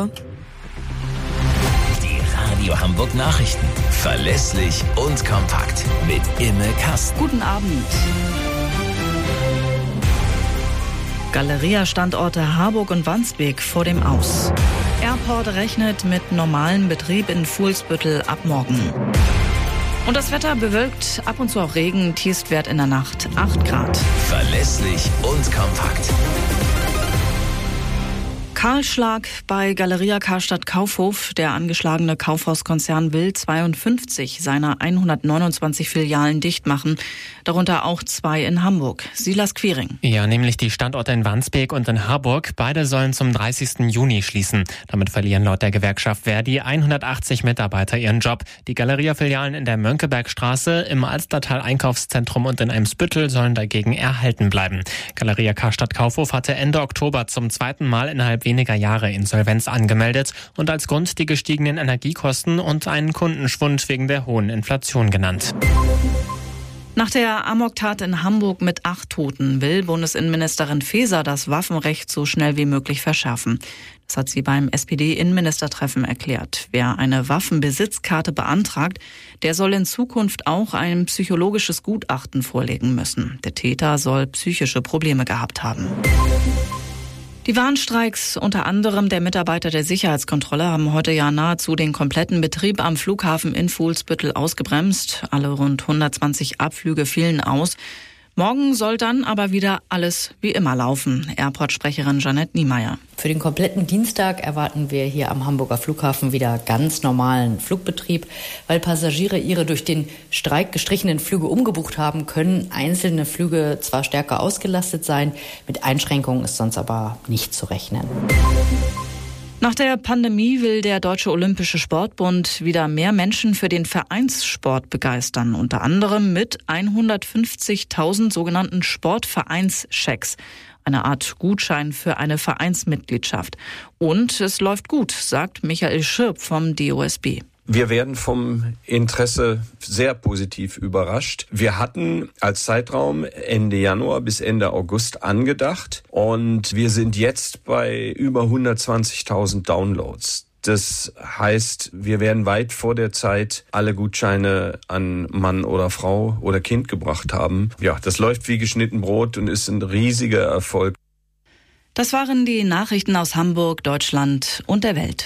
Die Radio Hamburg Nachrichten. Verlässlich und kompakt. Mit Imme Kasten. Guten Abend. Galeria-Standorte Harburg und Wandsbek vor dem Aus. Airport rechnet mit normalem Betrieb in Fuhlsbüttel ab morgen. Und das Wetter bewölkt, ab und zu auch Regen, Tiefstwert in der Nacht 8 Grad. Verlässlich und kompakt. Kahlschlag bei Galeria Karstadt Kaufhof. Der angeschlagene Kaufhauskonzern will 52 seiner 129 Filialen dicht machen, darunter auch zwei in Hamburg. Silas Quiring. Ja, nämlich die Standorte in Wandsbek und in Harburg. Beide sollen zum 30. Juni schließen. Damit verlieren laut der Gewerkschaft Verdi 180 Mitarbeiter ihren Job. Die Galeria-Filialen in der Mönckebergstraße, im Alstertal Einkaufszentrum und in Eimsbüttel sollen dagegen erhalten bleiben. Galeria Karstadt Kaufhof hatte Ende Oktober zum zweiten Mal innerhalb weniger Jahre Insolvenz angemeldet und als Grund die gestiegenen Energiekosten und einen Kundenschwund wegen der hohen Inflation genannt. Nach der Amoktat in Hamburg mit acht Toten will Bundesinnenministerin Faeser das Waffenrecht so schnell wie möglich verschärfen. Das hat sie beim SPD-Innenministertreffen erklärt. Wer eine Waffenbesitzkarte beantragt, der soll in Zukunft auch ein psychologisches Gutachten vorlegen müssen. Der Täter soll psychische Probleme gehabt haben. Die Warnstreiks unter anderem der Mitarbeiter der Sicherheitskontrolle haben heute ja nahezu den kompletten Betrieb am Flughafen in Fuhlsbüttel ausgebremst. Alle rund 120 Abflüge fielen aus. Morgen soll dann aber wieder alles wie immer laufen. Airport-Sprecherin Janette Niemeyer. Für den kompletten Dienstag erwarten wir hier am Hamburger Flughafen wieder ganz normalen Flugbetrieb. Weil Passagiere ihre durch den Streik gestrichenen Flüge umgebucht haben, können einzelne Flüge zwar stärker ausgelastet sein, mit Einschränkungen ist sonst aber nicht zu rechnen. Nach der Pandemie will der Deutsche Olympische Sportbund wieder mehr Menschen für den Vereinssport begeistern, unter anderem mit 150.000 sogenannten Sportvereinschecks, eine Art Gutschein für eine Vereinsmitgliedschaft. Und es läuft gut, sagt Michael Schirp vom DOSB. Wir werden vom Interesse sehr positiv überrascht. Wir hatten als Zeitraum Ende Januar bis Ende August angedacht und wir sind jetzt bei über 120.000 Downloads. Das heißt, wir werden weit vor der Zeit alle Gutscheine an Mann oder Frau oder Kind gebracht haben. Ja, das läuft wie geschnitten Brot und ist ein riesiger Erfolg. Das waren die Nachrichten aus Hamburg, Deutschland und der Welt.